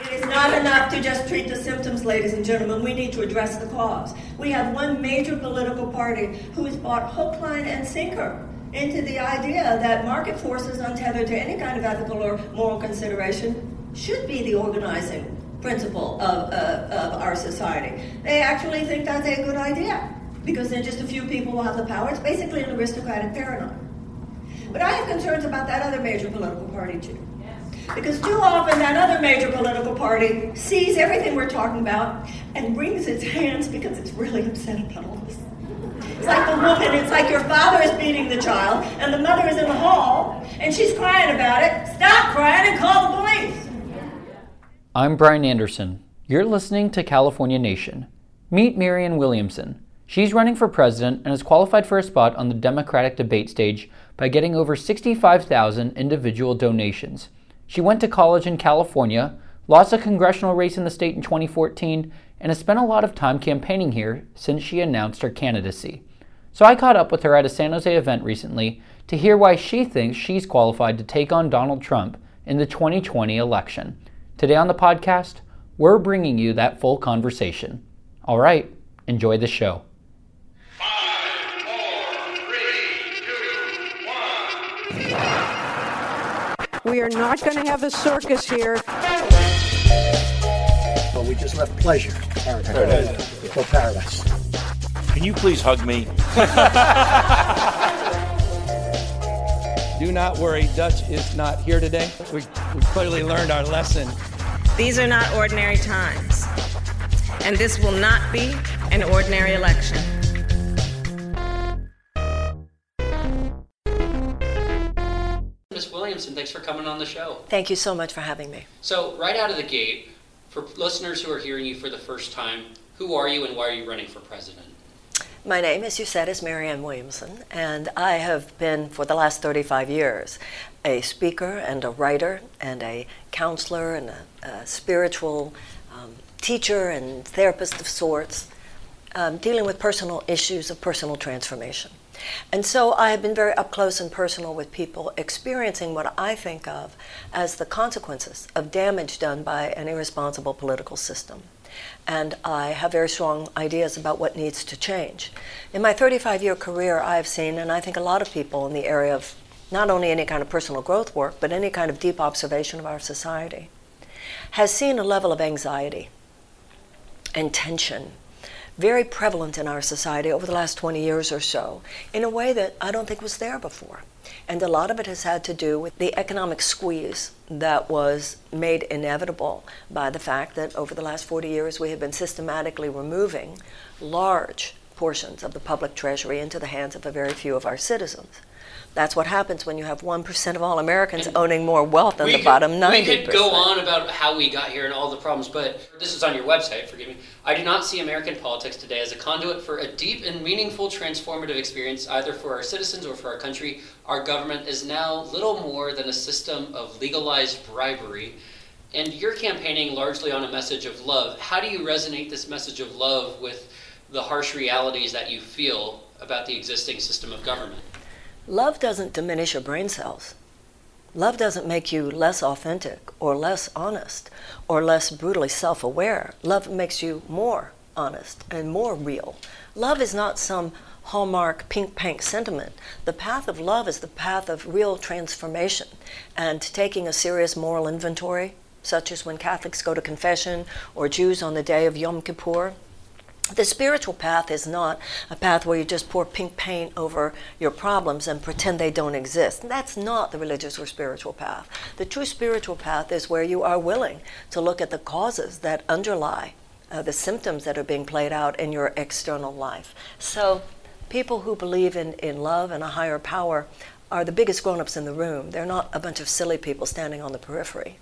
It is not enough to just treat the symptoms, ladies and gentlemen. We need to address the cause. We have one major political party who has bought hook, line, and sinker into the idea that market forces untethered to any kind of ethical or moral consideration should be the organizing principle of, uh, of our society. They actually think that's a good idea because then just a few people will have the power. It's basically an aristocratic paradigm. But I have concerns about that other major political party too. Because too often that other major political party sees everything we're talking about and wrings its hands because it's really upset about all this. It's like the woman, it's like your father is beating the child and the mother is in the hall and she's crying about it. Stop crying and call the police. I'm Brian Anderson. You're listening to California Nation. Meet Marianne Williamson. She's running for president and has qualified for a spot on the Democratic debate stage by getting over 65,000 individual donations. She went to college in California, lost a congressional race in the state in 2014, and has spent a lot of time campaigning here since she announced her candidacy. So I caught up with her at a San Jose event recently to hear why she thinks she's qualified to take on Donald Trump in the 2020 election. Today on the podcast, we're bringing you that full conversation. All right, enjoy the show. We are not going to have a circus here. But we just left pleasure. Paradise. For paradise. Can you please hug me? Do not worry, Dutch is not here today. We, we clearly learned our lesson. These are not ordinary times, and this will not be an ordinary election. Ms. Williamson, thanks for coming on the show. Thank you so much for having me. So, right out of the gate, for listeners who are hearing you for the first time, who are you and why are you running for president? My name, as you said, is Marianne Williamson, and I have been for the last 35 years a speaker and a writer and a counselor and a, a spiritual um, teacher and therapist of sorts, um, dealing with personal issues of personal transformation. And so I have been very up close and personal with people experiencing what I think of as the consequences of damage done by an irresponsible political system. And I have very strong ideas about what needs to change. In my 35 year career, I have seen, and I think a lot of people in the area of not only any kind of personal growth work, but any kind of deep observation of our society, has seen a level of anxiety and tension very prevalent in our society over the last 20 years or so in a way that I don't think was there before. And a lot of it has had to do with the economic squeeze that was made inevitable by the fact that over the last 40 years we have been systematically removing large portions of the public treasury into the hands of a very few of our citizens. That's what happens when you have 1% of all Americans And owning more wealth than we the could, bottom 90%. We could go on about how we got here and all the problems, but this is on your website, forgive me. I do not see American politics today as a conduit for a deep and meaningful transformative experience, either for our citizens or for our country. Our government is now little more than a system of legalized bribery. And you're campaigning largely on a message of love. How do you resonate this message of love with the harsh realities that you feel about the existing system of government? Love doesn't diminish your brain cells. Love doesn't make you less authentic or less honest or less brutally self aware. Love makes you more honest and more real. Love is not some hallmark pink pink sentiment. The path of love is the path of real transformation and taking a serious moral inventory, such as when Catholics go to confession or Jews on the day of Yom Kippur. The spiritual path is not a path where you just pour pink paint over your problems and pretend they don't exist. That's not the religious or spiritual path. The true spiritual path is where you are willing to look at the causes that underlie uh, the symptoms that are being played out in your external life. So, people who believe in, in love and a higher power are the biggest grown ups in the room. They're not a bunch of silly people standing on the periphery.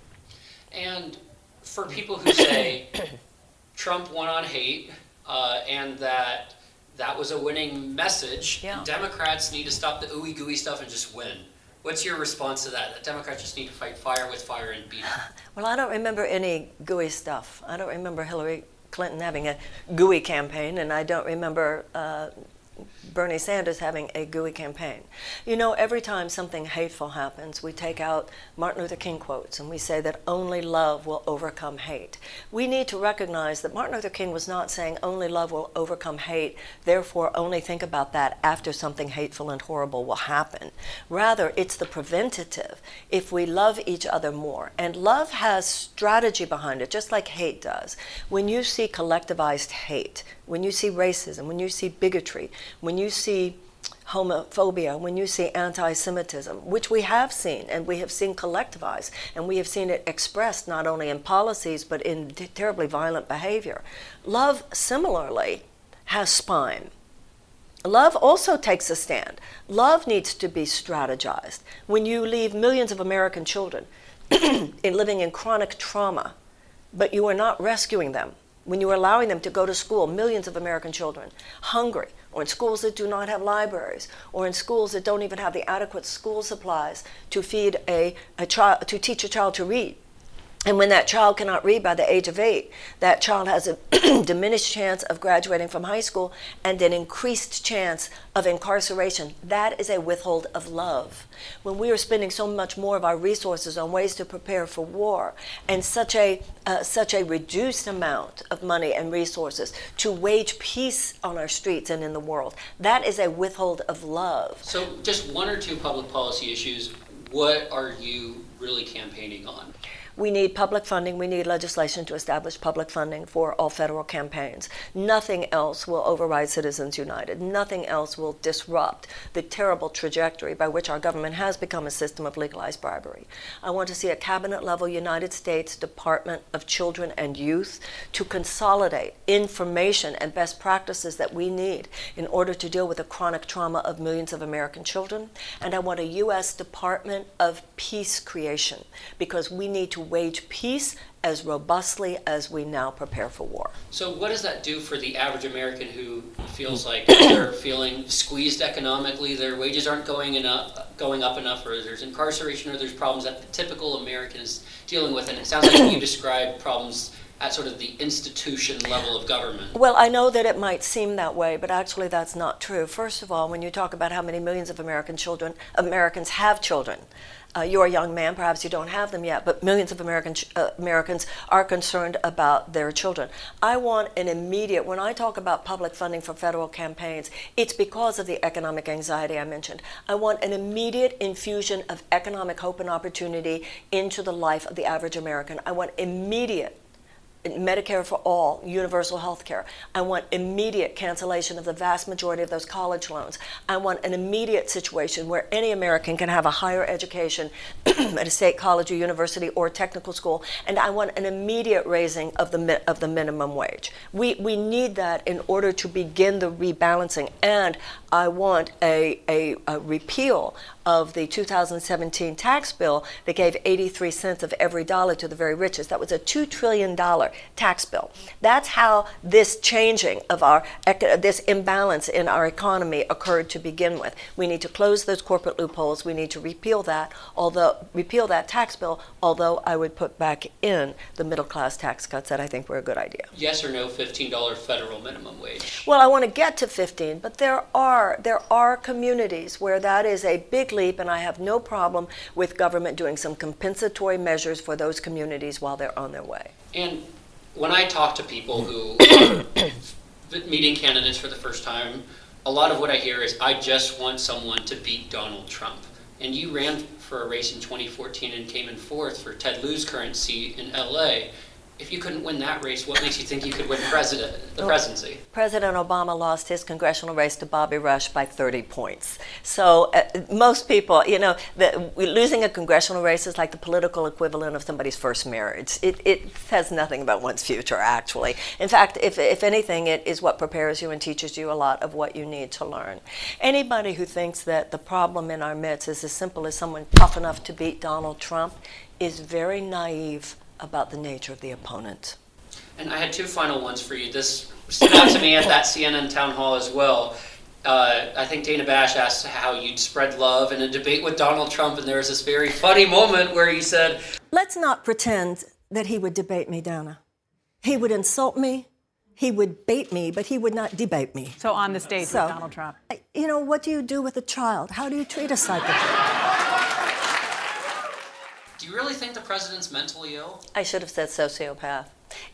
And for people who say Trump won on hate uh, and that that was a winning message, Yeah. Democrats need to stop the ooey gooey stuff and just win. What's your response to that? That Democrats just need to fight fire with fire and beat 'em? Well, I don't remember any gooey stuff. I don't remember Hillary Clinton having a gooey campaign, and I don't remember uh, Bernie Sanders having a gooey campaign. You know, every time something hateful happens, we take out Martin Luther King quotes and we say that only love will overcome hate. We need to recognize that Martin Luther King was not saying only love will overcome hate, therefore only think about that after something hateful and horrible will happen. Rather, it's the preventative. If we love each other more, and love has strategy behind it, just like hate does. When you see collectivized hate, when you see racism, when you see bigotry, when you see homophobia, when you see anti Semitism, which we have seen, and we have seen collectivized, and we have seen it expressed not only in policies but in terribly violent behavior. Love, similarly, has spine. Love also takes a stand. Love needs to be strategized. When you leave millions of American children in living in chronic trauma, but you are not rescuing them, when you are allowing them to go to school, millions of American children, hungry, or in schools that do not have libraries, or in schools that don't even have the adequate school supplies to feed a, a child, to teach a child to read. And when that child cannot read by the age of eight, that child has a diminished chance of graduating from high school and an increased chance of incarceration. That is a withhold of love. When we are spending so much more of our resources on ways to prepare for war and such a, uh, such a reduced amount of money and resources to wage peace on our streets and in the world, that is a withhold of love. So, just one or two public policy issues. What are you really campaigning on? We need public funding. We need legislation to establish public funding for all federal campaigns. Nothing else will override Citizens United. Nothing else will disrupt the terrible trajectory by which our government has become a system of legalized bribery. I want to see a cabinet level United States Department of Children and Youth to consolidate information and best practices that we need in order to deal with the chronic trauma of millions of American children. And I want a U.S. Department of Peace creation because we need to wage peace as robustly as we now prepare for war. So, what does that do for the average American who feels like they're feeling squeezed economically, their wages aren't going enough, going up enough, or there's incarceration, or there's problems that the typical American is dealing with? And it sounds like you describe problems at sort of the institution level of government. Well, I know that it might seem that way, but actually that's not true. First of all, when you talk about how many millions of American children, Americans have children, uh, you're a young man, perhaps you don't have them yet, but millions of American ch- uh, Americans are concerned about their children. I want an immediate, when I talk about public funding for federal campaigns, it's because of the economic anxiety I mentioned. I want an immediate infusion of economic hope and opportunity into the life of the average American. I want immediate Medicare for all, universal health care. I want immediate cancellation of the vast majority of those college loans. I want an immediate situation where any American can have a higher education at a state college or university or technical school. And I want an immediate raising of the, of the minimum wage. We, we need that in order to begin the rebalancing. And I want a, a, a repeal of the 2017 tax bill that gave 83 cents of every dollar to the very richest. That was a $2 trillion tax bill. That's how this changing of our, this imbalance in our economy occurred to begin with. We need to close those corporate loopholes. We need to repeal that, although, repeal that tax bill, although I would put back in the middle class tax cuts that I think were a good idea. Yes or no $15 federal minimum wage? Well, I want to get to 15, but there are there are communities where that is a big leap, and I have no problem with government doing some compensatory measures for those communities while they're on their way. And when I talk to people who are meeting candidates for the first time, a lot of what I hear is, I just want someone to beat Donald Trump. And you ran for a race in 2014 and came in fourth for Ted Lieu's current seat in LA. If you couldn't win that race, what makes you think you could win president, the presidency? President Obama lost his congressional race to Bobby Rush by 30 points. So uh, most people, you know, the, losing a congressional race is like the political equivalent of somebody's first marriage. It, it says nothing about one's future, actually. In fact, if, if anything, it is what prepares you and teaches you a lot of what you need to learn. Anybody who thinks that the problem in our midst is as simple as someone tough enough to beat Donald Trump is very naive about the nature of the opponent. And I had two final ones for you. This stood out to me at that CNN town hall as well. Uh, I think Dana Bash asked how you'd spread love in a debate with Donald Trump, and there was this very funny moment where he said, Let's not pretend that he would debate me, Dana. He would insult me, he would bait me, but he would not debate me. So on the stage So, with Donald Trump. You know, what do you do with a child? How do you treat a psychopath? Do you really think the president's mentally ill? I should have said sociopath.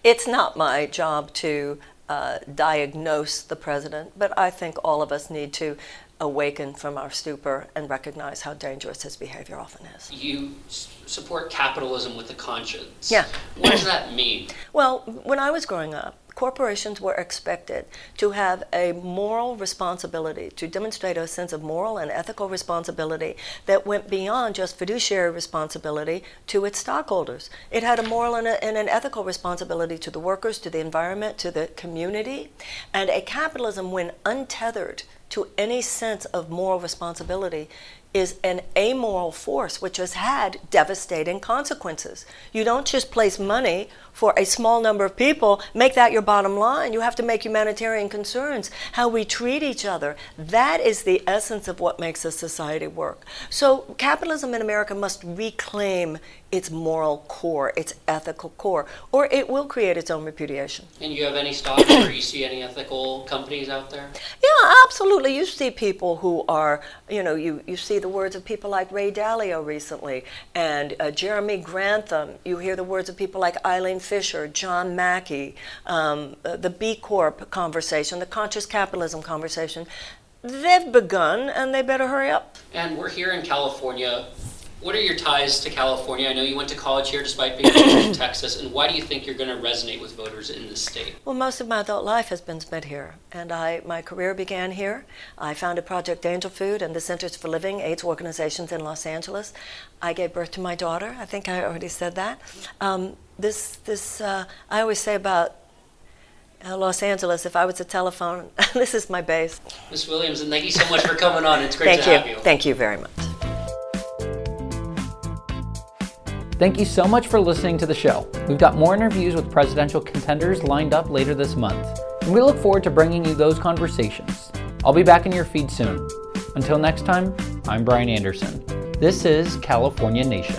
It's not my job to uh, diagnose the president, but I think all of us need to awaken from our stupor and recognize how dangerous his behavior often is. You support capitalism with a conscience. Yeah. What does that mean? Well, when I was growing up, corporations were expected to have a moral responsibility, to demonstrate a sense of moral and ethical responsibility that went beyond just fiduciary responsibility to its stockholders. It had a moral and, a, and an ethical responsibility to the workers, to the environment, to the community. And a capitalism, when untethered to any sense of moral responsibility, is an amoral force which has had devastating consequences. You don't just place money for a small number of people, make that your bottom line. You have to make humanitarian concerns, how we treat each other. That is the essence of what makes a society work. So, capitalism in America must reclaim its moral core, its ethical core, or it will create its own repudiation. And you have any stocks or you see any ethical companies out there? Yeah, absolutely. You see people who are, you know, you, you see the words of people like Ray Dalio recently and uh, Jeremy Grantham. You hear the words of people like Eileen Fisher, John Mackey, um, uh, the B Corp conversation, the conscious capitalism conversation. They've begun and they better hurry up. And we're here in California. What are your ties to California? I know you went to college here despite being in Texas. And why do you think you're going to resonate with voters in this state? Well, most of my adult life has been spent here, and I my career began here. I founded Project Angel Food and the Centers for Living AIDS organizations in Los Angeles. I gave birth to my daughter. I think I already said that. Um, this this uh, I always say about uh, Los Angeles. If I was a telephone, this is my base. Miss Williams, and thank you so much for coming on. It's great Thank to you. have you. Thank you very much. Thank you so much for listening to the show. We've got more interviews with presidential contenders lined up later this month, and we look forward to bringing you those conversations. I'll be back in your feed soon. Until next time, I'm Brian Anderson. This is California Nation.